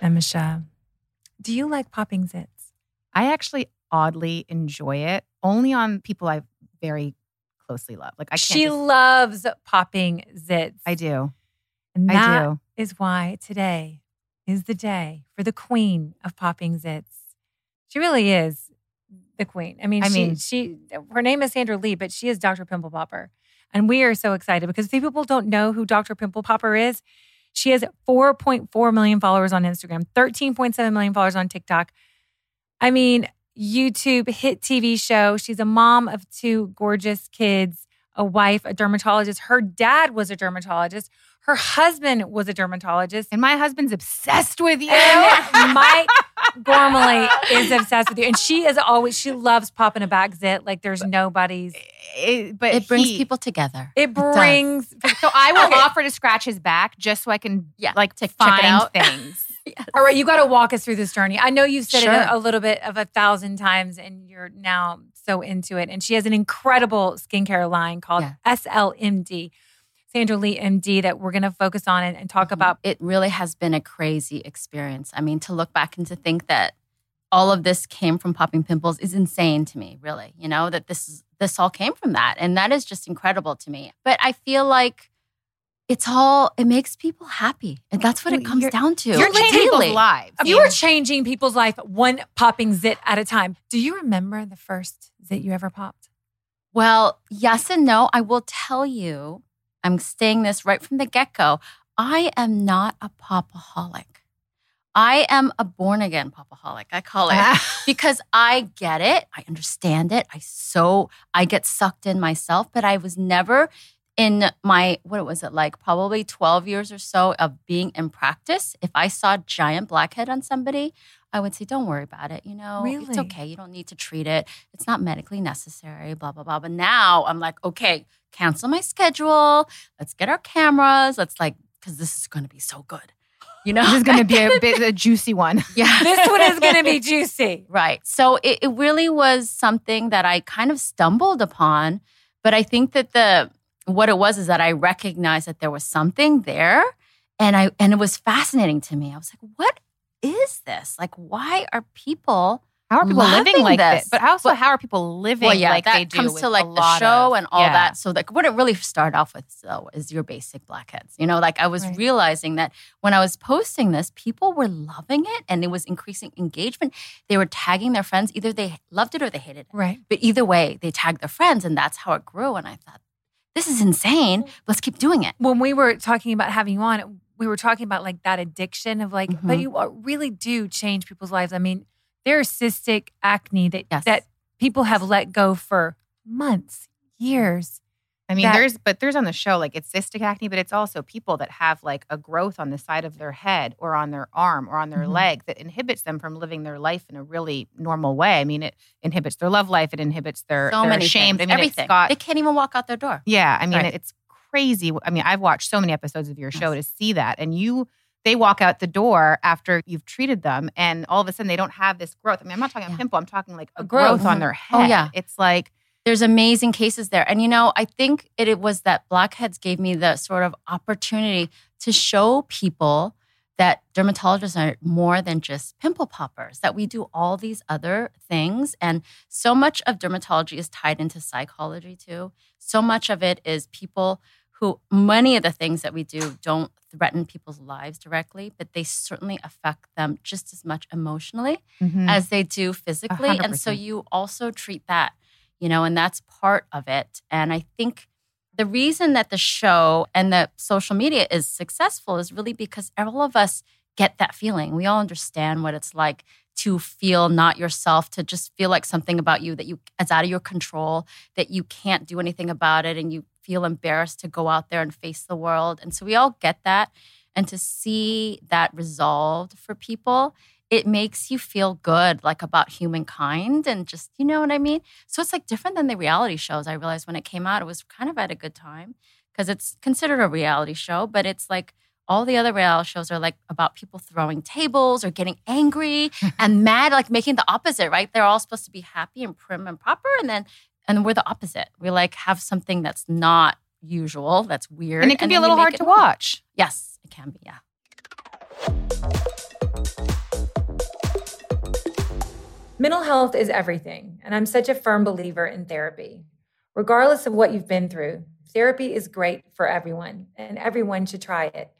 Emisha, do you like popping zits? I actually oddly enjoy it only on people I very closely love. Like I can't She just- loves popping zits. I do. And I do. is why today is the day for the queen of popping zits. She really is the queen. I mean, I she, mean- she her name is Sandra Lee, but she is Dr. Pimple Popper. And we are so excited because if people don't know who Dr. Pimple Popper is, she has 4.4 million followers on Instagram, 13.7 million followers on TikTok. I mean, YouTube hit TV show. She's a mom of two gorgeous kids, a wife, a dermatologist. Her dad was a dermatologist. Her husband was a dermatologist. And my husband's obsessed with you. Mike Gormley is obsessed with you. And she is always, she loves popping a back zit like there's nobody's. It, but it brings he- people together. It does. brings, So I will Okay. offer to scratch his back just so I can Yeah, like check- check find it out. things. all right, you got to walk us through this journey. I know you've said it a, a little bit of a thousand times and you're now so into it. And she has an incredible skincare line called Yeah. SLMD, Sandra Lee MD, that we're going to focus on and, and talk mm-hmm. about. It really has been a crazy experience. I mean, to look back and to think that all of this came from popping pimples is insane to me, really. You know, that this is this all came from that. And that is just incredible to me. But I feel like it's all it makes people happy. And that's what it comes you're- down to. You're changing people's daily. lives. You are changing people's life one popping zit at a time. Do you remember the first zit you ever popped? Well, yes and no. I will tell you, I'm saying this right from the get go. I am not a popaholic. I am a born again popaholic. I call it because I get it. I understand it. I so I get sucked in myself, but I was never in my what was it like probably 12 years or so of being in practice if i saw a giant blackhead on somebody i would say don't worry about it you know it's okay you don't need to treat it it's not medically necessary blah blah blah but now i'm like okay cancel my schedule let's get our cameras let's like because this is going to be so good you know This is going to be a bit a juicy one. yeah This one is going to be juicy. Right. So it, it really was something that I kind of stumbled upon. But I think that the what it was is that I recognized that there was something there. And I and it was fascinating to me. I was like, what is this? Like, why are people How are people living like this. this? But also, But- how are people living well, yeah, like that they do? comes to like the show of- and all yeah. that. So like what it really started off with though is your basic blackheads. You know, like I was Right. realizing that when I was posting this, people were loving it and it was increasing engagement. They were tagging their friends. Either they loved it or they hated it. Right. But either way, they tagged their friends and that's how it grew. And I thought, this is insane. Let's keep doing it. When we were talking about having you on, we were talking about like that addiction of like, but Mhm. you really do change people's lives. I mean, there's cystic acne that Yes. that people have let go for months, years. I mean, that- there's but there's on the show like it's cystic acne, but it's also people that have like a growth on the side of their head or on their arm or on their Mhm. leg that inhibits them from living their life in a really normal way. I mean, it inhibits their love life, it inhibits their So they're many ashamed. things. I mean, Everything. got they can't even walk out their door. yeah. I mean, Right. it's crazy. I mean, I've watched so many episodes of your show Yes. to see that, and you they walk out the door after you've treated them and all of a sudden they don't have this growth. I mean, I'm not talking a Yeah. pimple, I'm talking like a A growth, growth. on their head. Oh, head. yeah. It's like, there's amazing cases there. And you know, I think it, it was that Blackheads gave me the sort of opportunity to show people that dermatologists are more than just pimple poppers, that we do all these other things. And so much of dermatology is tied into psychology too. So much of it is people who, many of the things that we do don't threaten people's lives directly, but they certainly affect them just as much emotionally Mm. as they do physically. hundred And so you also treat that, you know, and that's part of it. And I think the reason that the show and the social media is successful is really because all of us get that feeling. We all understand what it's like to feel not yourself, to just feel like something about you that you is out of your control, that you can't do anything about it, and you feel embarrassed to go out there and face the world. And so we all get that. And to see that resolved for people, it makes you feel good, like about humankind and just, you know what I mean? So it's like different than the reality shows. I realized when it came out, it was kind of at a good time because it's considered a reality show, but it's like all the other reality shows are like about people throwing tables or getting angry and mad, like making the opposite, right? They're all supposed to be happy and prim and proper. And then, and we're the opposite. We like have something that's not usual, that's weird. and it can be a little hard to watch. Yes, it can be. Yeah. Mental health is everything, and I'm such a firm believer in therapy. Regardless of what you've been through, therapy is great for everyone, and everyone should try it.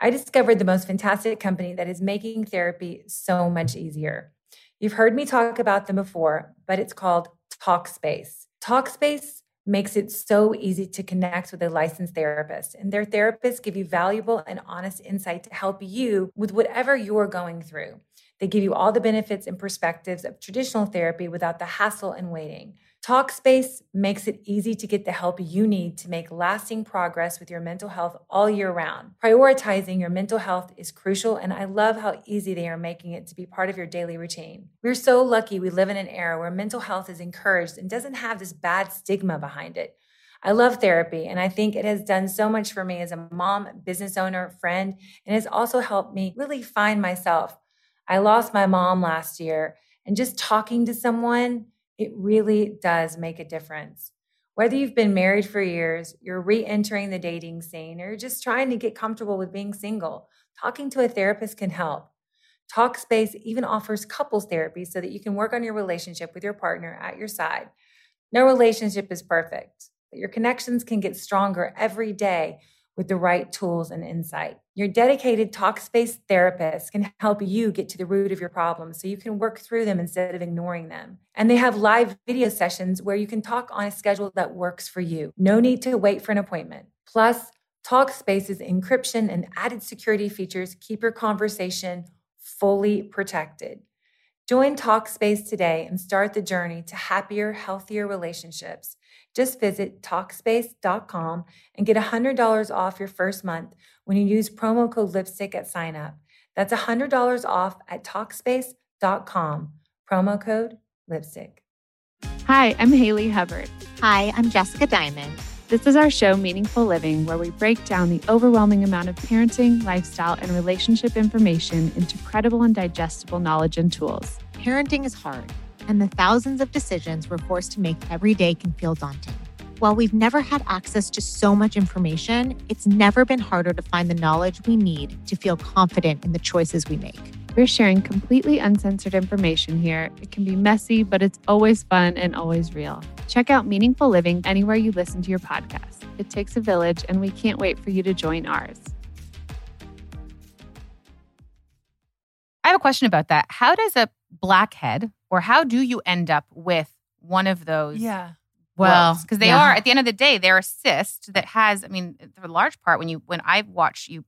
I discovered the most fantastic company that is making therapy so much easier. You've heard me talk about them before, but it's called Talkspace. Talkspace makes it so easy to connect with a licensed therapist, and their therapists give you valuable and honest insight to help you with whatever you're going through. They give you all the benefits and perspectives of traditional therapy without the hassle and waiting. Talkspace makes it easy to get the help you need to make lasting progress with your mental health all year round. Prioritizing your mental health is crucial, and I love how easy they are making it to be part of your daily routine. We're so lucky we live in an era where mental health is encouraged and doesn't have this bad stigma behind it. I love therapy, and I think it has done so much for me as a mom, business owner, friend, and has also helped me really find myself. I lost my mom last year, and just talking to someone, it really does make a difference. Whether you've been married for years, you're re entering the dating scene, or you're just trying to get comfortable with being single, talking to a therapist can help. Talkspace even offers couples therapy so that you can work on your relationship with your partner at your side. No relationship is perfect, but your connections can get stronger every day with the right tools and insight. Your dedicated Talkspace therapist can help you get to the root of your problems so you can work through them instead of ignoring them. And they have live video sessions where you can talk on a schedule that works for you. No need to wait for an appointment. Plus, Talkspace's encryption and added security features keep your conversation fully protected. Join Talkspace today and start the journey to happier, healthier relationships. Just visit Talkspace.com and get $100 off your first month when you use promo code lipstick at sign up. That's $100 off at Talkspace.com. Promo code lipstick. Hi, I'm Haley Hubbard. Hi, I'm Jessica Diamond. This is our show, Meaningful Living, where we break down the overwhelming amount of parenting, lifestyle, and relationship information into credible and digestible knowledge and tools. Parenting is hard, and the thousands of decisions we're forced to make every day can feel daunting. While we've never had access to so much information, it's never been harder to find the knowledge we need to feel confident in the choices we make. We're sharing completely uncensored information here. It can be messy, but it's always fun and always real. Check out Meaningful Living anywhere you listen to your podcast. It takes a village, and we can't wait for you to join ours. I have a question about that. How does a blackhead, or how do you end up with one of those? Yeah. Well, because they yeah. are at the end of the day, they're a cyst that has. I mean, for the large part, when you when I watch you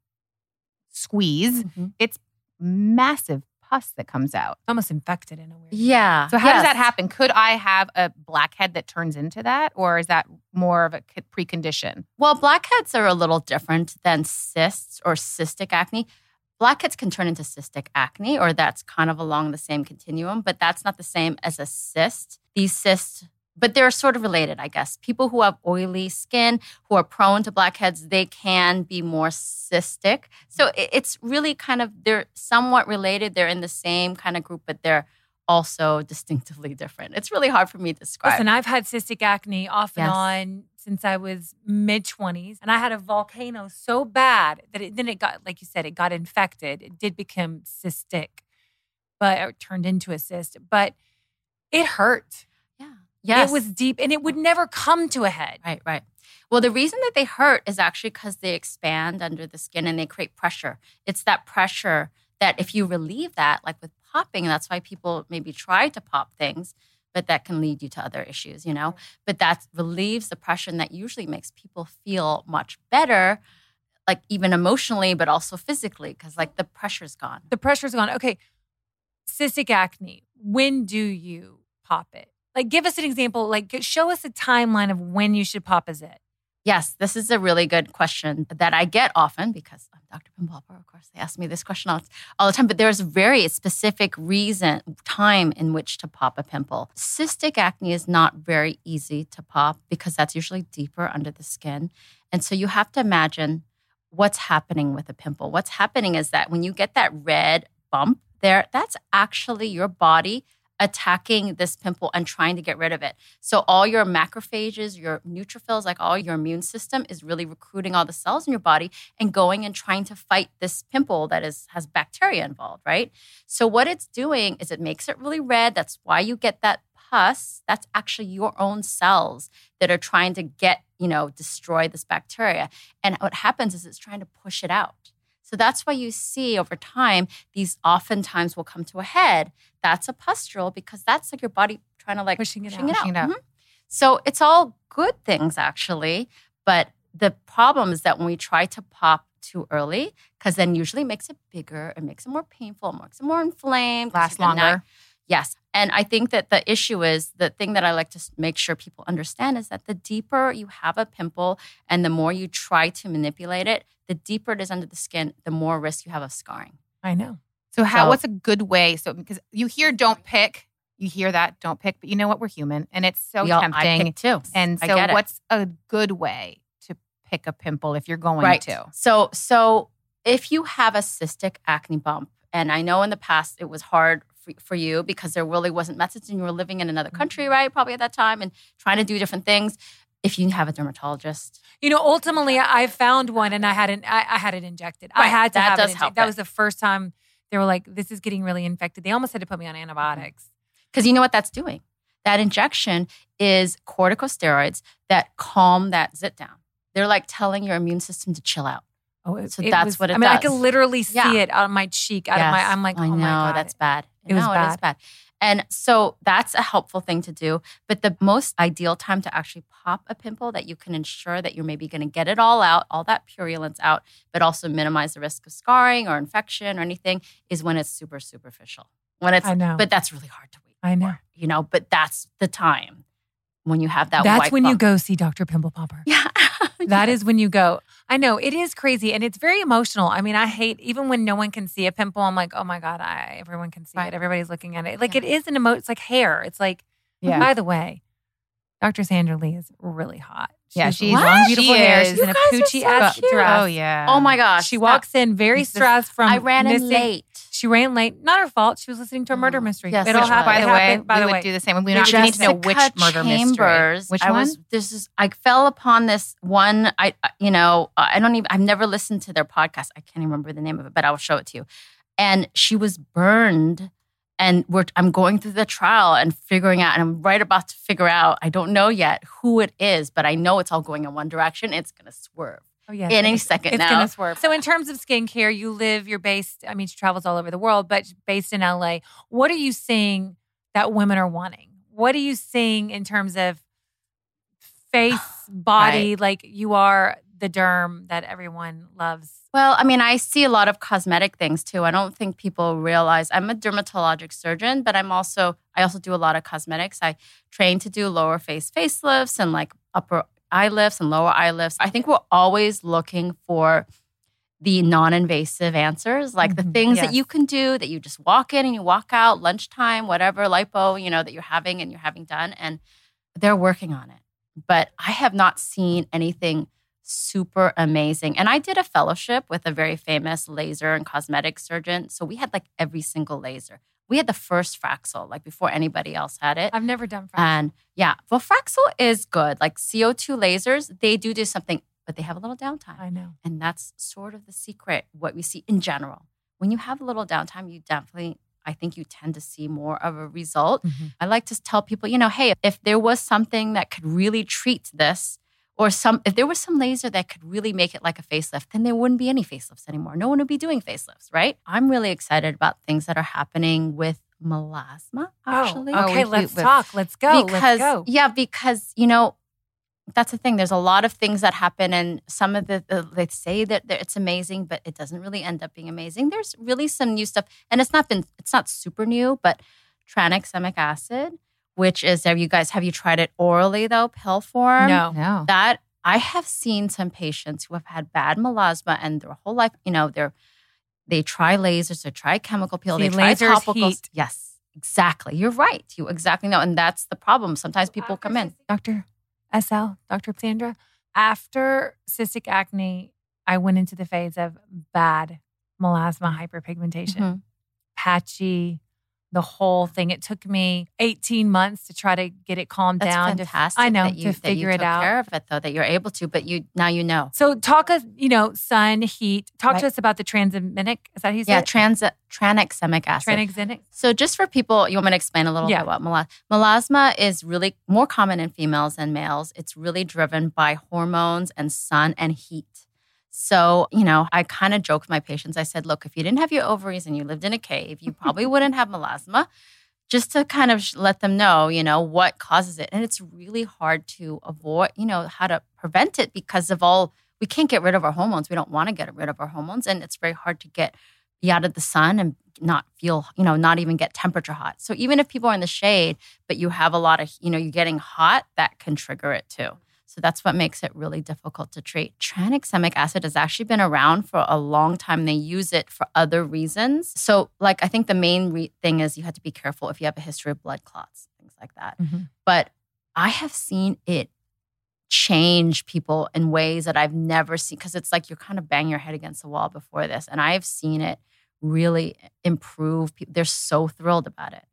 squeeze, Mhm. it's massive pus that comes out. Almost infected in a weird way. Yeah. So how does that happen? Could I have a blackhead that turns into that, or is that more of a precondition? Well, blackheads are a little different than cysts or cystic acne. Blackheads can turn into cystic acne, or that's kind of along the same continuum, but that's not the same as a cyst. These cysts but they're sort of related, I guess. People who have oily skin, who are prone to blackheads, they can be more cystic. So it's really kind of they're somewhat related. They're in the same kind of group, but they're also distinctively different. It's really hard for me to describe. Listen, I've had cystic acne off and Yes. on since I was mid 20s. And I had a volcano so bad that it, then it got, like you said, it got infected. It did become cystic, but it turned into a cyst. But it hurt. yeah. Yes. It was deep and it would never come to a head. Right, right. Well, the reason that they hurt is actually because they expand under the skin and they create pressure. It's that pressure that if you relieve that, like with popping, that's why people maybe try to pop things, but that can lead you to other issues, you know? But that relieves the pressure and that usually makes people feel much better, like even emotionally, but also physically, because like the pressure's gone. The pressure's gone. Okay. Cystic acne, when do you pop it? Like, give us an example. Like, show us a timeline of when you should pop a zit. Yes, this is a really good question that I get often because I'm Dr. Pimpopper. Of course, they ask me this question all, all the time, but there's a very specific reason, time in which to pop a pimple. Cystic acne is not very easy to pop because that's usually deeper under the skin. And so you have to imagine what's happening with a pimple. What's happening is that when you get that red bump there, that's actually your body attacking this pimple and trying to get rid of it. So all your macrophages, your neutrophils, like all your immune system is really recruiting all the cells in your body and going and trying to fight this pimple that is has bacteria involved, right? So what it's doing is it makes it really red. That's why you get that pus. That's actually your own cells that are trying to get, you know, destroy this bacteria. And what happens is it's trying to push it out. So that's why you see over time, these oftentimes will come to a head. That's a pustule because that's like your body trying to like Pushing it pushing out. it Pushing it out. Mhm. So it's all good things actually, but the problem is that when we try to pop too early, because then usually makes it bigger, it makes it more painful, it makes it more inflamed, Last you're longer. Yes. And I think that the issue is the thing that I like to make sure people understand is that the deeper you have a pimple and the more you try to manipulate it, the deeper it is under the skin, the more risk you have of scarring. I know. So how So- what's a good way? So because you hear don't pick, you hear that don't pick, but you know what? We're human and it's so We all- I tempting. pick too. And I so get it. what's a good way to pick a pimple if you're going right. to? So so if you have a cystic acne bump, and I know in the past it was hard for, for you because there really wasn't methods and you were living in another country, mm-hmm. right? Probably at that time and trying to do different things. If you have a dermatologist, You know, ultimately, I found one and I had it. I, I had it injected. I had to that have does it. help Injected. That was the first time they were like, "This is getting really infected." They almost had to put me on antibiotics. Mm-hmm. because you know what that's doing? That injection is corticosteroids that calm that zit down. They're like telling your immune system to chill out. Oh, it, So it that's was- what it does. I mean, I does. could literally see Yeah. it out of my cheek, out of my. I'm like, I oh know my god, that's bad. It was no, it is bad. bad. And so that's a helpful thing to do. But the most ideal time to actually pop a pimple that you can ensure that you're maybe going to get it all out, all that purulence out, but also minimize the risk of scarring or infection or anything is when it's super superficial. When it's, I know. but that's really hard to wait. I know. for, you know, but that's the time when you have that. That's when you go see Dr. Pimple Popper. Yeah, That is when you go. I know it is crazy and it's very emotional. I mean, I hate even when no one can see a pimple. I'm like, oh my god, I, everyone can see Right. it. Everybody's looking at it. Like Yeah. it is an emo. It's like hair. It's like. Oh, yeah. By the way, Dr. Sandra Lee is really hot. Yeah, She's she's long, beautiful She hair. is. She's You in a guys are Poochie so ass cute. dress. Oh yeah. Oh my gosh, She stop. walks in very This is- stressed from. I ran in missing- late. She ran late. Not her fault. She was listening to a murder Oh, mystery. yes, it all happened. By the way, happened, by we the would way, do the same. We not we need to know which Jessica murder mystery. Which I one? was this is I fell upon this one. I I- you know I don't even I've never listened to their podcast. I can't even remember the name of it, but I will show it to you. And she was burned, and we're I'm going through the trial and figuring out, and I'm right about to figure out. I don't know yet who it is, but I know it's all going in one direction. It's gonna swerve. Oh, yes. any It's- second it's now. gonna swerve. So, in terms of skincare, you live, you're based. I mean, she travels all over the world, but based in LA. What are you seeing that women are wanting? What are you seeing in terms of face, body? Like you are the derm that everyone loves. Well, I mean, I see a lot of cosmetic things too. I don't think people realize I'm a dermatologic surgeon, but I'm also I also do a lot of cosmetics. I train to do lower face facelifts and like upper eye lifts and lower eye lifts. I think we're always looking for the non-invasive answers, like the Mhm, things yes. that you can do that you just walk in and you walk out lunchtime, whatever lipo, you know, that you're having and you're having done and they're working on it, but I have not seen anything super amazing. And I did a fellowship with a very famous laser and cosmetic surgeon. So we had like every single laser. We had the first Fraxel, like before anybody else had it. I've never done Fraxel. And yeah, well, Fraxel is good. Like CO2 lasers, they do do something, but they have a little downtime. I know. And that's sort of the secret, what we see in general. When you have a little downtime, you definitely, I think you tend to see more of a result. Mm-hmm. I like to tell people, you know, hey, if there was something that could really treat this, or some, if there was some laser that could really make it like a facelift, then there wouldn't be any facelifts anymore. No one would be doing facelifts, right? I'm really excited about things that are happening with melasma, oh, actually. Oh, okay, we- let's we- talk. Let's go. Because, let's go. yeah, because, you know, that's the thing. There's a lot of things that happen, and some of the, the they say that that it's amazing, but it doesn't really end up being amazing. There's really some new stuff, and it's not been it's not super new, but tranexamic acid, which is have you guys have you tried it orally though, pill form? No. No. That I have seen some patients who have had bad melasma and their whole life, you know, they're they try lasers, they try chemical peel, See, they try lasers topicals. heat. Yes, exactly. You're right. You exactly know, and that's the problem. Sometimes people come in. Dr. SL, Dr. Sandra, after cystic acne, I went into the phase of bad melasma hyperpigmentation, Mhm. patchy, the whole thing. It took me 18 months to try to get it calmed That's down. fantastic. To, I know that you, to that you figure it out. Care of it though, that you're able to, but you now you know. So talk us, you know, sun, heat. Talk Right. to us about the transaminic. Is that say Yeah, trans tranexamic acid. Tranexamic. So, just for people, you want me to explain a little Yeah. bit about melasma? Melasma is really more common in females than males. It's really driven by hormones and sun and heat. So, you know, I kind of joke with my patients. I said, look, if you didn't have your ovaries and you lived in a cave, you probably wouldn't have melasma. Just to kind of let them know, you know, what causes it. And it's really hard to avoid, you know, how to prevent it because of all, we can't get rid of our hormones. We don't want to get rid of our hormones. And it's very hard to get be out of the sun and not feel, you know, not even get temperature hot. So even if people are in the shade, but you have a lot of, you know, you're getting hot, that can trigger it too. So that's what makes it really difficult to treat. Tranexamic acid has actually been around for a long time. They use it for other reasons. So, like, I think the main re- thing is you have to be careful if you have a history of blood clots, things like that. Mhm. But I have seen it change people in ways that I've never seen because it's like you're kind of bang your head against the wall before this. And I have seen it really improve. People, they're so thrilled about it.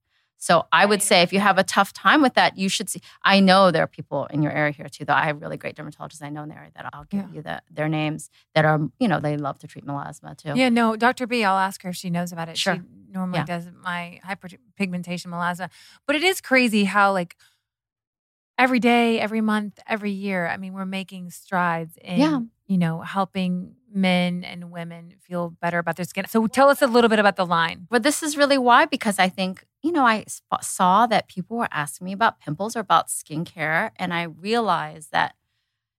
So I would say if you have a tough time with that, you should see. I know there are people in your area here too, though. I have really great dermatologists I know in the area that I'll give Yeah. you the, their names that are, you know, they love to treat melasma too. Yeah, no, Dr. B, I'll ask her if she knows about it. Sure. She normally Yeah. does my hyperpigmentation melasma. But it is crazy how like every day, every month, every year, I mean, we're making strides in, Yeah. you know, helping men and women feel better about their skin. So tell us a little bit about the line. But this is really why, because I think, you know, I uh, saw that people were asking me about pimples or about skincare. And I realized that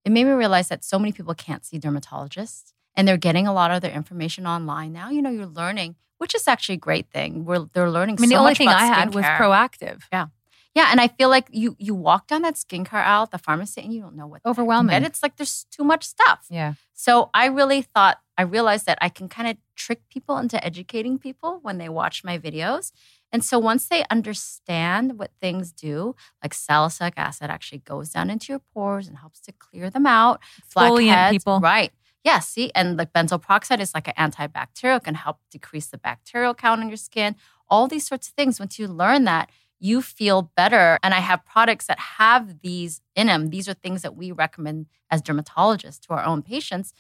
it made me realize that so many people can't see dermatologists and they're getting a lot of their information online now. You know, you're learning, which is actually a great thing. We're, they're learning I mean, so the only thing I had was Proactiv. Yeah, Yeah, and I feel like you you walk down that skincare aisle at the pharmacy and you don't know what the heck you Overwhelming. get. It's like there's too much stuff. Yeah. So I really thought I realized that I can kind of trick people into educating people when they watch my videos. And so once they understand what things do, like salicylic acid actually goes down into your pores and helps to clear them out. Exfoliant people. Right. Yeah, see, and like benzoyl peroxide is like an antibacterial, can help decrease the bacterial count on your skin. All these sorts of things. Once you learn that, you feel better. And I have products that have these in them. These are things that we recommend as dermatologists to our own patients.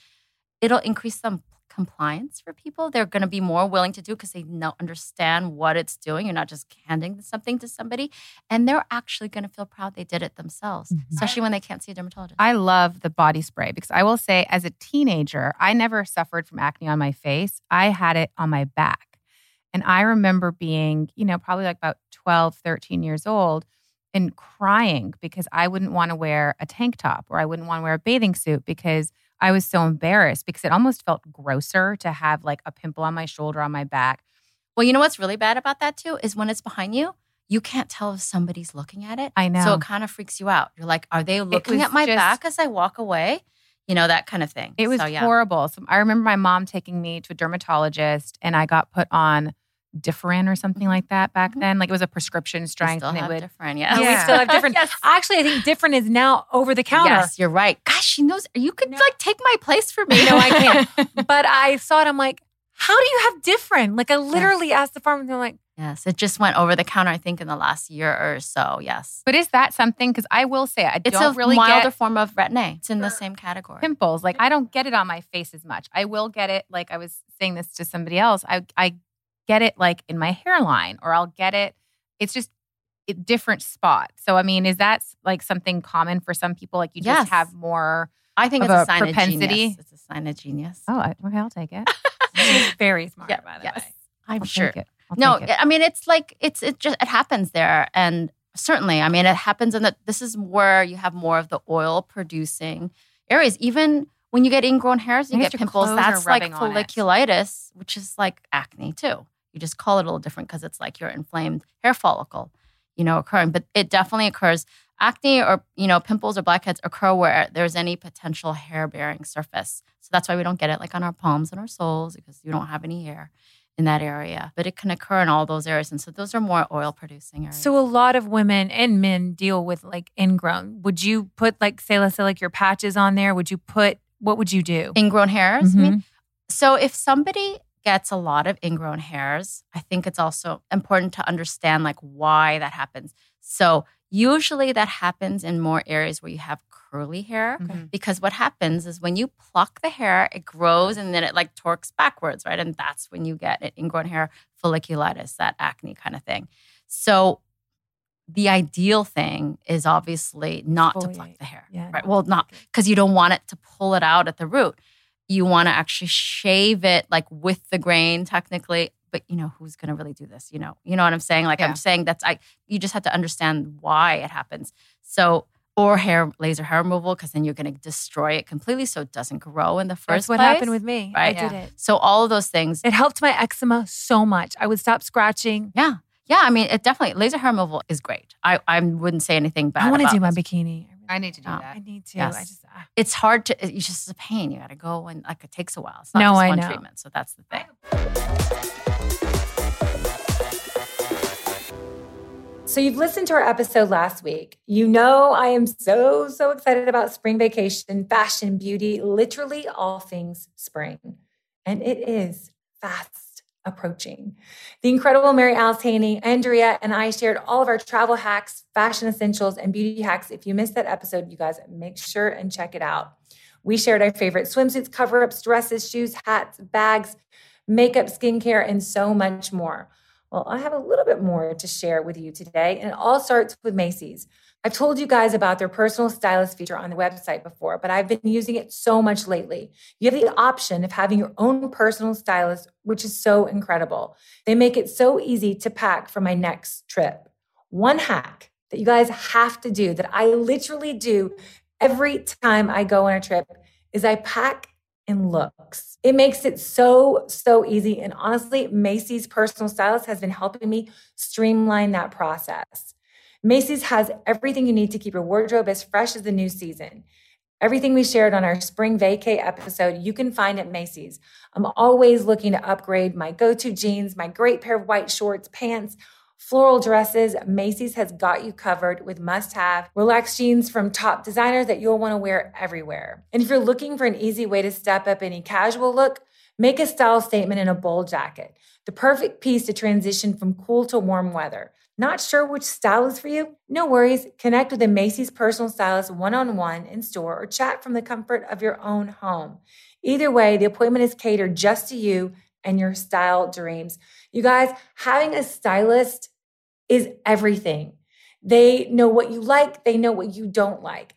It'll increase some compliance for people. They're going to be more willing to do because they know understand what it's doing. You're not just handing something to somebody, and they're actually going to feel proud they did it themselves, mm-hmm. especially when they can't see a dermatologist. I love the body spray because I will say, as a teenager, I never suffered from acne on my face. I had it on my back. And I remember being, you know, probably like about 12, 13 years old and crying because I wouldn't want to wear a tank top or I wouldn't want to wear a bathing suit because I was so embarrassed because it almost felt grosser to have like a pimple on my shoulder, on my back. Well, you know what's really bad about that too is when it's behind you, you can't tell if somebody's looking at it. I know. So it kind of freaks you out. You're like, are they looking at my just- back as I walk away? You know, that kind of thing. It was so, yeah. horrible. So I remember my mom taking me to a dermatologist and I got put on Differin or something like that back mm-hmm. then. Like it was a prescription We strength, still and it have would. Differin. Oh, Yeah. we still have Differin. yes. Actually, I think Differin is now over the counter. Yes, you're right. Gosh, she knows. You could No. like take my place for me. No, I can't. but I saw it. I'm like, how do you have Differin? Like I literally asked the farmer. They're like, Yes, it just went over the counter. I think in the last year or so. Yes, But is that something? Because I will say, I it's don't a really milder get form of retin-A. It's in the same category. pimples. Like I don't get it on my face as much. I will get it. Like I was saying this to somebody else. I I get it like in my hairline, or I'll get it. It's just a different spot. So I mean, is that like something common for some people? Like you Yes. just have more. I think it's a, a sign propensity? of genius. It's a sign of genius. Oh, I, okay, I'll take it. she's very smart, Yeah, by the yes. way. I'm I'll sure. Take it. I'll No. I mean it's like it's it just it happens there, and certainly, I mean it happens in that this is where you have more of the oil producing areas. Even when you get ingrown hairs, you get pimples. That's like rubbing on it. folliculitis, which is like acne too. You just call it a little different because it's like your inflamed hair follicle, you know, occurring. But it definitely occurs. Acne or you know pimples or blackheads occur where there's any potential hair bearing surface. So that's why we don't get it like on our palms and our soles because you don't have any hair in that area. But it can occur in all those areas. And so those are more oil producing areas. So a lot of women and men deal with like ingrown. Would you put like salicylic your patches on there? Would you put what would you do? ingrown hairs. I mean, mm-hmm. so if somebody gets a lot of ingrown hairs, I think it's also important to understand like why that happens. So usually that happens in more areas where you have curly hair. Mhm. Because what happens is when you pluck the hair, it grows and then it like torques backwards, right? And that's when you get an ingrown hair folliculitis, that acne kind of thing. So the ideal thing is obviously not to pluck the hair. Yeah, Right. not Well, not because you don't want it to pull it out at the root. You want to actually shave it like with the grain, technically. But you know who's going to really do this? You know, you know what I'm saying. Like Yeah. I'm saying that's I. You just have to understand why it happens. So or hair laser hair removal because then you're going to destroy it completely, so it doesn't grow in the first That's what place. happened with me. Right. I did it. So all of those things. It helped my eczema so much. I would stop scratching. Yeah. Yeah. I mean, it definitely laser hair removal is great. I I wouldn't say anything bad. I want to do my this. bikini. I need to do Oh. that. I need to. Yes. I just ah. It's hard to. It's just a pain. You got to go and like it takes a while. It's not No, just I one know. treatment. So that's the thing. So you've listened to our episode last week. You know I am so, so excited about spring vacation, fashion, beauty, literally all things spring. And it is fast approaching. The incredible Mary Alice Haney, Andrea, and I shared all of our travel hacks, fashion essentials, and beauty hacks. If you missed that episode, you guys make sure and check it out. We shared our favorite swimsuits, cover ups, dresses, shoes, hats, bags, makeup, skincare, and so much more. Well, I have a little bit more to share with you today, and it all starts with Macy's. I've told you guys about their personal stylist feature on the website before, but I've been using it so much lately. You have the option of having your own personal stylist, which is so incredible. They make it so easy to pack for my next trip. One hack that you guys have to do that I literally do every time I go on a trip is I pack in looks. It makes it so, so easy. And honestly, Macy's personal stylist has been helping me streamline that process. Macy's has everything you need to keep your wardrobe as fresh as the new season. Everything we shared on our spring vacay episode, you can find at Macy's. I'm always looking to upgrade my go to jeans, my great pair of white shorts, pants, floral dresses. Macy's has got you covered with must have relaxed jeans from top designers that you'll want to wear everywhere. And if you're looking for an easy way to step up any casual look, make a style statement in a bold jacket. The perfect piece to transition from cool to warm weather. Not sure which style is for you? No worries. Connect with a Macy's personal stylist one on one in store or chat from the comfort of your own home. Either way, the appointment is catered just to you and your style dreams. You guys, having a stylist is everything. They know what you like, they know what you don't like.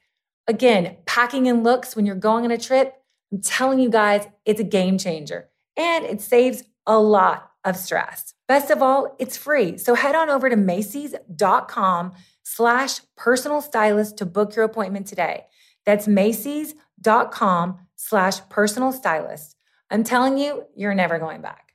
Again, packing in looks when you're going on a trip, I'm telling you guys, it's a game changer and it saves a lot of stress. Best of all, it's free. So head on over to Macy's.com slash personal stylist to book your appointment today. That's Macy's.com slash personal stylist. I'm telling you, you're never going back.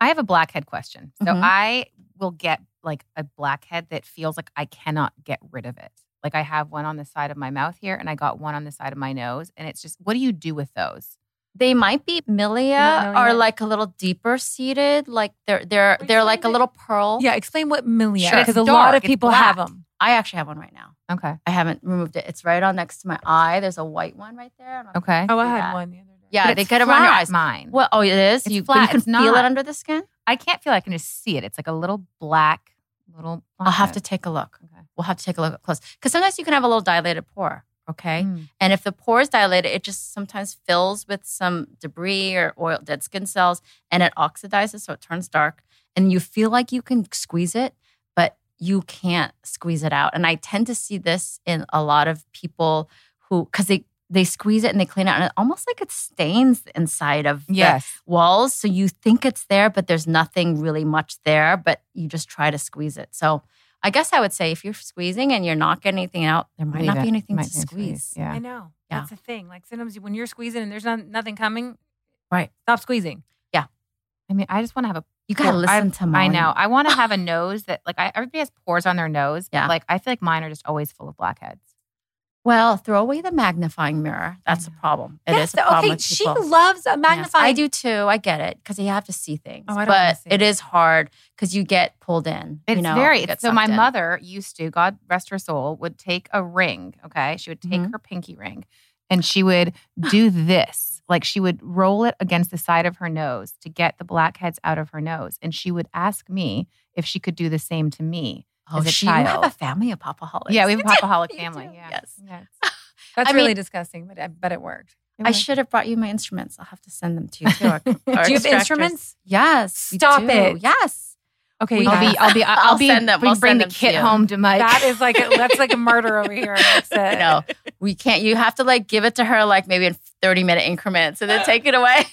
I have a blackhead question. So Mhm. I will get like a blackhead that feels like I cannot get rid of it. Like I have one on the side of my mouth here and I got one on the side of my nose. And it's just, what do you do with those? They might be milia, Milia. or like a little deeper seated. Like they're they're they're like a little pearl. Yeah, explain what milia Sure. because a lot of people have them. I actually have one right now. Okay. I haven't removed it. It's right on next to my eye. There's a white one right there. I don't know if you Okay. Oh, I had that. one the other day. Yeah, But they get around your eyes. Mine. Well, oh, it is. It's you, flat. you can It's feel it under the skin. I can't feel. It. I can just see it. It's like a little black, little. I'll have to take a look. Okay. We'll have to take a look up close because sometimes you can have a little dilated pore. Okay, Mm. and if the pore is dilated, it just sometimes fills with some debris or oil, dead skin cells, and it oxidizes, so it turns dark. And you feel like you can squeeze it, but you can't squeeze it out. And I tend to see this in a lot of people who, because they they squeeze it and they clean it, and it almost like it stains the inside of the walls. So you think it's there, but there's nothing really much there, but you just try to squeeze it. So I guess I would say if you're squeezing and you're not getting anything out, there might Leave not it. be anything Might to be a squeeze. Yeah. I know. Yeah. That's the thing. Like sometimes when you're squeezing and there's not, nothing coming, Right. Stop squeezing. Yeah. I mean, I just want to have a. You gotta pore- listen I, to mine. I know. I want to have a nose that, like, I, everybody has pores on their nose. but, Yeah. Like, I feel like mine are just always full of blackheads. Well, throw away the magnifying mirror. That's a problem. It is Yes, a problem okay. She loves a Yes, magnifying. I do too. I get it because you have to see things. Oh, I don't but it it. is hard because you get pulled in. It's you know, very. so my in. mother used to, God rest her soul, would take a ring. Okay, she would take Mhm. her pinky ring, and she would do this. Like she would roll it against the side of her nose to get the blackheads out of her nose, and she would ask me if she could do the same to me. Oh, as a she, you have a family of popaholics. Yeah, we have a popaholic family. Yeah. Yes. Yeah. That's I really mean- disgusting, but I but it worked. It I should have brought you my instruments. I'll have to send them to you too. Our, our Do you have instruments? Yes. Stop it. Yes. Okay, We I'll be. I'll be. I'll, I'll be. send them. Bring, I'll bring send the kit home to Mike. that is like a, that's like a murder over here. It. I. We can't. You have to like give it to her like maybe in thirty minute increments and then take it away.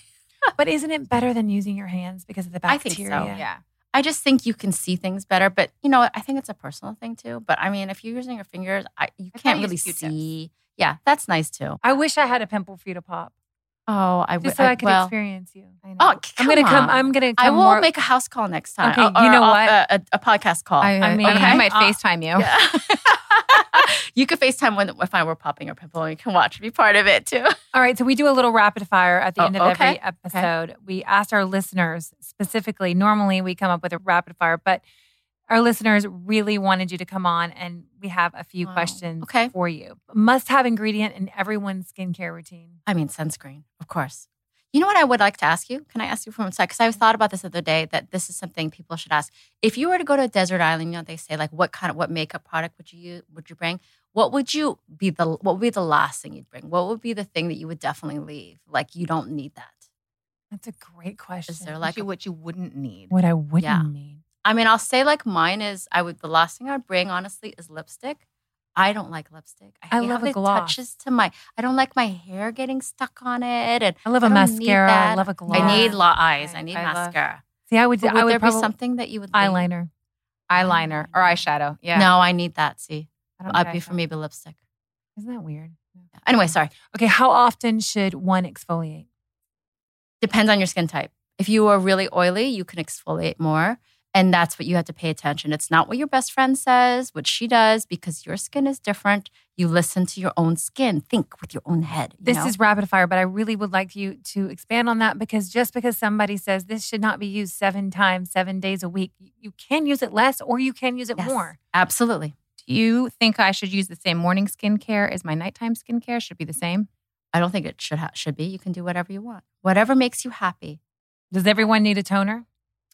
But isn't it better than using your hands because of the I think so. bacteria? yeah. I just think you can see things better, but you know, I think it's a personal thing too. But I mean, if you're using your fingers, I, you I can't really see. Yeah, that's nice too. I wish I had a pimple for you to pop, Oh, I just so I, could well, experience you. I know. Oh, I'm gonna come. I'm gonna. Come I will more- make a house call next time. Okay, Or- you know or what? A, a, a podcast call. I, I I mean, mean, I might uh, FaceTime you. Yeah. you could FaceTime when if I were popping a pimple and you can watch, be part of it too. All right, so we do a little rapid fire at the Oh, end of okay. every episode. We asked our listeners specifically. Normally, we come up with a rapid fire, but our listeners really wanted you to come on, and we have a few Wow. questions Okay. for you. Must-have ingredient in everyone's skincare routine. I mean, sunscreen, of course. You know what I would like to ask you? Can I ask you from inside? Because I thought about this the other day that this is something people should ask. If you were to go to a desert island, you know, they say like, what kind of what makeup product would you use, would you bring? What would you be the what would be the last thing you'd bring? What would be the thing that you would definitely leave? Like you don't need that. That's a great question. Is there Like like you, what you wouldn't need. what I wouldn't Yeah. need? I mean, I'll say like mine is I would the last thing I'd bring honestly is lipstick. I don't like lipstick. I hate love how a it gloss. touches to my. I don't like my hair getting stuck on it, and I love a I mascara. I love a gloss. I need Yeah. law eyes. I I- need I love- mascara. See, I would. But would I would there probably be something that you would leave? eyeliner. Eyeliner or eyeshadow. Yeah. No, I need that. See, I don't I'd be for eyeshadow. maybe lipstick. Isn't that weird? Anyway, sorry. Okay, how often should one exfoliate? Depends on your skin type. If you are really oily, you can exfoliate more. And that's what you have to pay attention. It's not what your best friend says, what she does, because your skin is different. You listen to your own skin. Think with your own head. you This know? is rapid fire, but I really would like you to expand on that because just because somebody says this should not be used seven times, seven days a week, you can use it less or you can use it Yes, more. Absolutely. Do you think I should use the same morning skincare as my nighttime skincare? Should be the same? I don't think it should ha- should be. You can do whatever you want. Whatever makes you happy. Does everyone need a toner?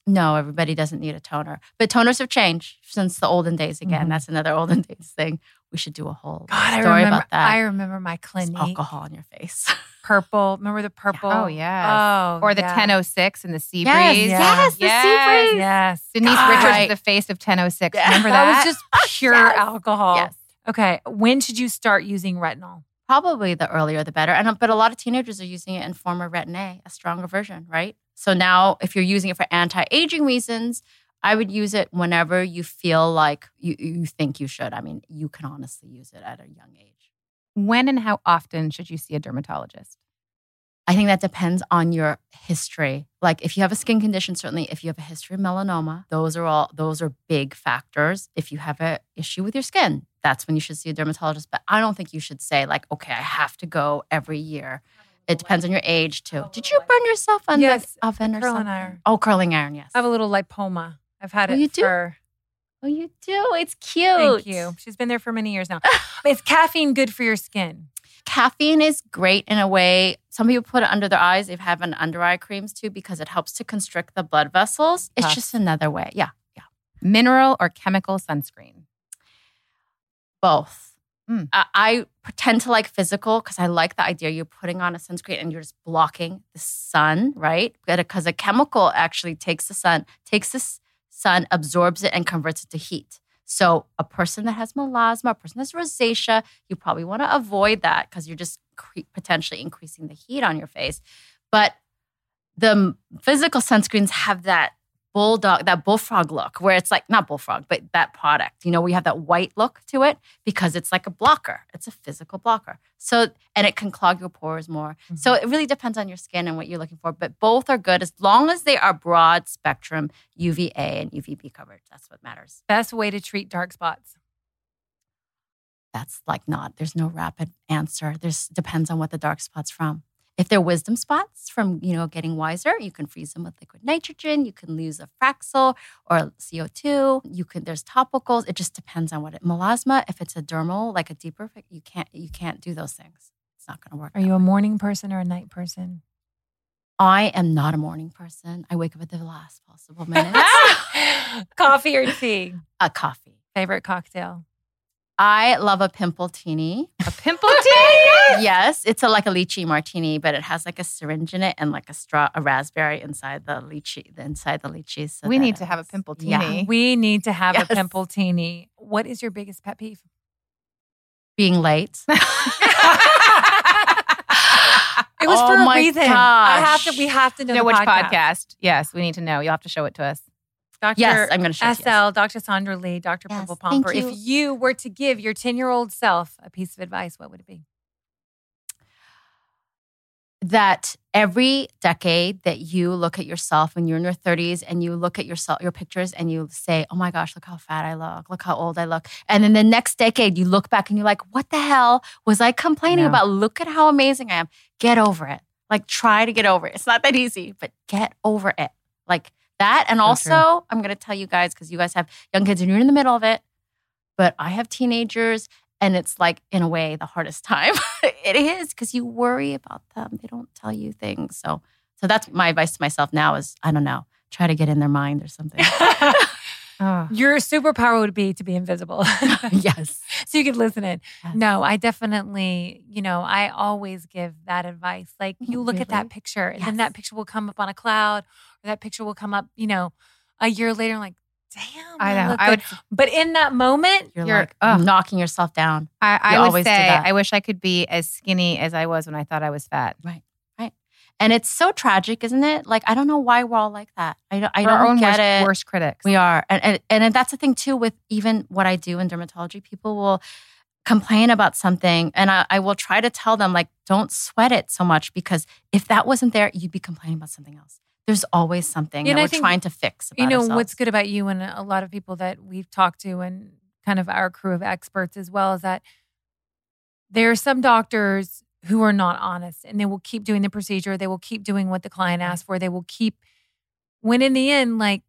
No, everybody doesn't need a toner. But toners have changed since the olden days again. Mhm. That's another olden days thing. We should do a whole God, I story remember. about that. I remember my Just Clinique alcohol on your face. purple. Remember the purple? Oh, yeah. Oh, Or the yeah. 1006 and the sea Yes, breeze. yes, the sea breeze. Yes, Denise God. Richards Right. is the face of 1006. Yeah. Remember That that? was just pure Yes. alcohol. yes. Okay, when should you start using retinol? Probably the earlier the better. And uh, but a lot of teenagers are using it in former Retin A, a stronger version, right? So now if you're using it for anti-aging reasons, I would use it whenever you feel like you, you think you should. I mean, you can honestly use it at a young age. when and how often should you see a dermatologist? I think that depends on your history. Like if you have a skin condition, certainly if you have a history of melanoma, those are all those are big factors. If you have an issue with your skin, that's when you should see a dermatologist. But I don't think you should say like, okay, I have to go every year. It depends on your age too. Did you burn yourself on Yes, the oven or curling something? iron. Oh, curling iron. Yes. I have a little lipoma. I've had Oh, it you do? oh, you do. It's cute. Thank you. She's been there for many years now. Is caffeine good for your skin? Caffeine is great in a way. Some people put it under their eyes. They have an under eye creams too because it helps to constrict the blood vessels. It's just another way. Yeah, yeah. Mineral or chemical sunscreen? Both. Mm. I, I pretend to like physical because I like the idea you're putting on a sunscreen and you're just blocking the sun, right? Because a chemical actually takes the sun, takes the sun, absorbs it, and converts it to heat. So a person that has melasma, a person that's rosacea, you probably want to avoid that because you're just cre- potentially increasing the heat on your face. But the physical sunscreens have that bulldog, that bullfrog look, where it's like not bullfrog, but that product. You know, we have that white look to it because it's like a blocker. It's a physical blocker. So and it can clog your pores more. Mm-hmm. So it really depends on your skin and what you're looking for. But both are good as long as they are broad spectrum UVA and UVB coverage. That's what matters. Best way to treat dark spots. That's like not. There's no rapid answer. There's depends on what the dark spot's from. If they're wisdom spots from you know getting wiser, you can freeze them with liquid nitrogen. You can use a Fraxel or CO2. You can there's topicals. It just depends on what it. Melasma, if it's a dermal like a deeper, you can't you can't do those things. It's not going to work. Are you a morning person or a night person? I am not a morning person. I wake up at the last possible minute. Coffee or tea? a coffee. Favorite cocktail? I love a pimple teeny. A pimple tea? yes, it's a, like a lychee martini, but it has like a syringe in it and like a straw, a raspberry inside the lychee, the inside the lychee. So we need to have a it's- pimple Yeah. We need to have Yes. a pimple teeny. What is your biggest pet peeve? Being late. It was Oh for a my reason. I have to. We have to know, know the which podcast. podcast. Yes, we need to know. You'll have to show it to us. Dr. Yes, I'm going to show it you. SL, Dr. Sandra Lee, Dr. Yes, Pimple thank Popper. you. If you were to give your 10 year old self a piece of advice, what would it be? that every decade that you look at yourself when you're in your 30s and you look at yourself your pictures and you say oh my gosh look how fat i look look how old i look and then the next decade you look back and you're like what the hell was i complaining Yeah. about look at how amazing i am get over it like try to get over it it's not that easy but get over it like that. And So also i'm going to tell you guys because you guys have young kids and you're in the middle of it but i have teenagers and it's like in a way the hardest time. It is because you worry about them. They don't tell you things. So so that's my advice to myself now is i don't know try to get in their mind or something Oh. Your superpower would be to be invisible. yes so you could listen in. Yes. No, I definitely, you know, I always give that advice. Like oh, you look at that Really? picture and then that picture will come up on a cloud or that picture will come up, you know, a year later, I'm like, damn. I know. look I would. But in that moment, you're, You're- like ugh. knocking yourself down I, I You would always do say that. I wish I could be as skinny as I was when I thought I was fat. And it's so tragic isn't it like i don't know why we're all like that i don't, I We're our don't own get worst, it worst critics. We are. And, and and that's the thing too with even what I do in dermatology, people will complain about something and I, I will try to tell them like don't sweat it so much because if that wasn't there, you'd be complaining about something else. There's always something and that I we're think, trying to fix. You know, ourselves. what's good about you and a lot of people that we've talked to and kind of our crew of experts as well is that there are some doctors who are not honest and they will keep doing the procedure. They will keep doing what the client asked for. They will keep, when in the end, like,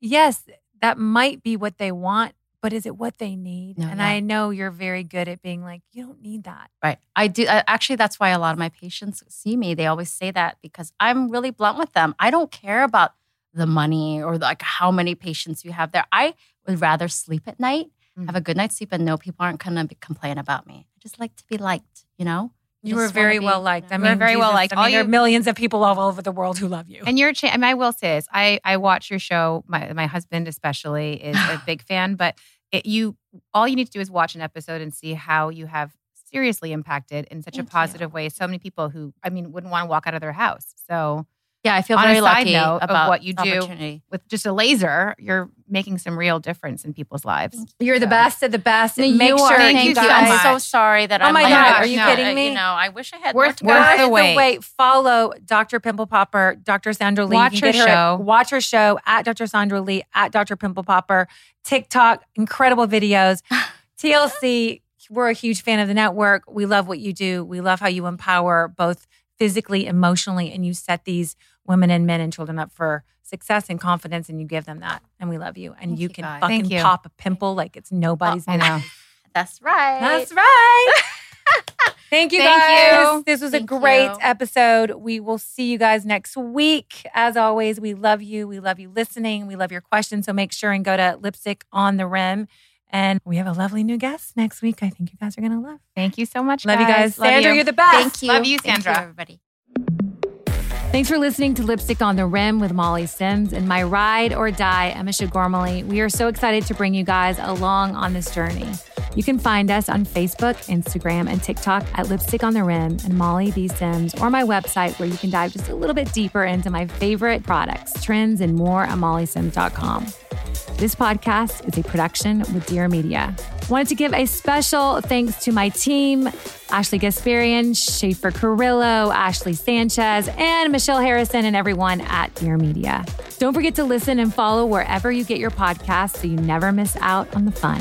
yes, that might be what they want, but is it what they need? No, and yeah. I know you're very good at being like, you don't need that. Right. I do. I, actually, that's why a lot of my patients see me. They always say that because I'm really blunt with them. I don't care about the money or like how many patients you have there. I would rather sleep at night, Mm. have a good night's sleep, and know people aren't going to complain about me. I just like to be liked, you know? You Just were very be, well liked. I? You were mean, very well liked. I mean, All there are millions of people all over the world who love you. And you're, cha- I mean, I will say this. I, I watch your show. My, my husband especially is a big fan, but it, you, all you need to do is watch an episode and see how you have seriously impacted in such Thank a positive way. So many people who, I mean, wouldn't want to walk out of their house. So Yeah, I feel On a very side lucky note of about what you do, with just a laser, you're making some real difference in people's lives. You're the best of the best. No, Make you sure are. Thank Thank you you. so I'm so sorry that Oh I'm my like, gosh, uh, are you no, kidding uh, me? You know, I wish I had Worth- more worth the wait. wait. Follow Dr. Pimple Popper, Dr. Sandra Lee. Watch can get her show. Watch her show at Dr. Sandra Lee, at Dr. Pimple Popper, TikTok, incredible videos. TLC, we're a huge fan of the network. We love what you do. We love how you empower both physically, emotionally, and you set these women and men and children up for success and confidence, and you give them that. And we love you. And Thank you you, can guys. fucking you. pop a pimple like it's nobody's I know. That's right. That's right. Thank you Thank guys. you. This was Thank a great you. episode. We will see you guys next week. As always, we love you. We love you listening. We love your questions. So make sure and go to Lipstick on the Rim. And we have a lovely new guest next week. I think you guys are going to love. Thank you so much. Love you guys. Love Sandra, you. you're the best. Thank you. Love you, Thank Sandra. everybody. Thanks for listening to Lipstick on the Rim with Molly Sims and my ride or die, Emma Shagormally. We are so excited to bring you guys along on this journey. You can find us on Facebook, Instagram, and TikTok at Lipstick on the Rim and Molly B. Sims, or my website where you can dive just a little bit deeper into my favorite products, trends, and more at mollysims.com. This podcast is a production with Dear Media. Wanted to give a special thanks to my team Ashley Gasparian, Schaefer Carrillo, Ashley Sanchez, and Michelle Harrison, and everyone at Dear Media. Don't forget to listen and follow wherever you get your podcasts so you never miss out on the fun.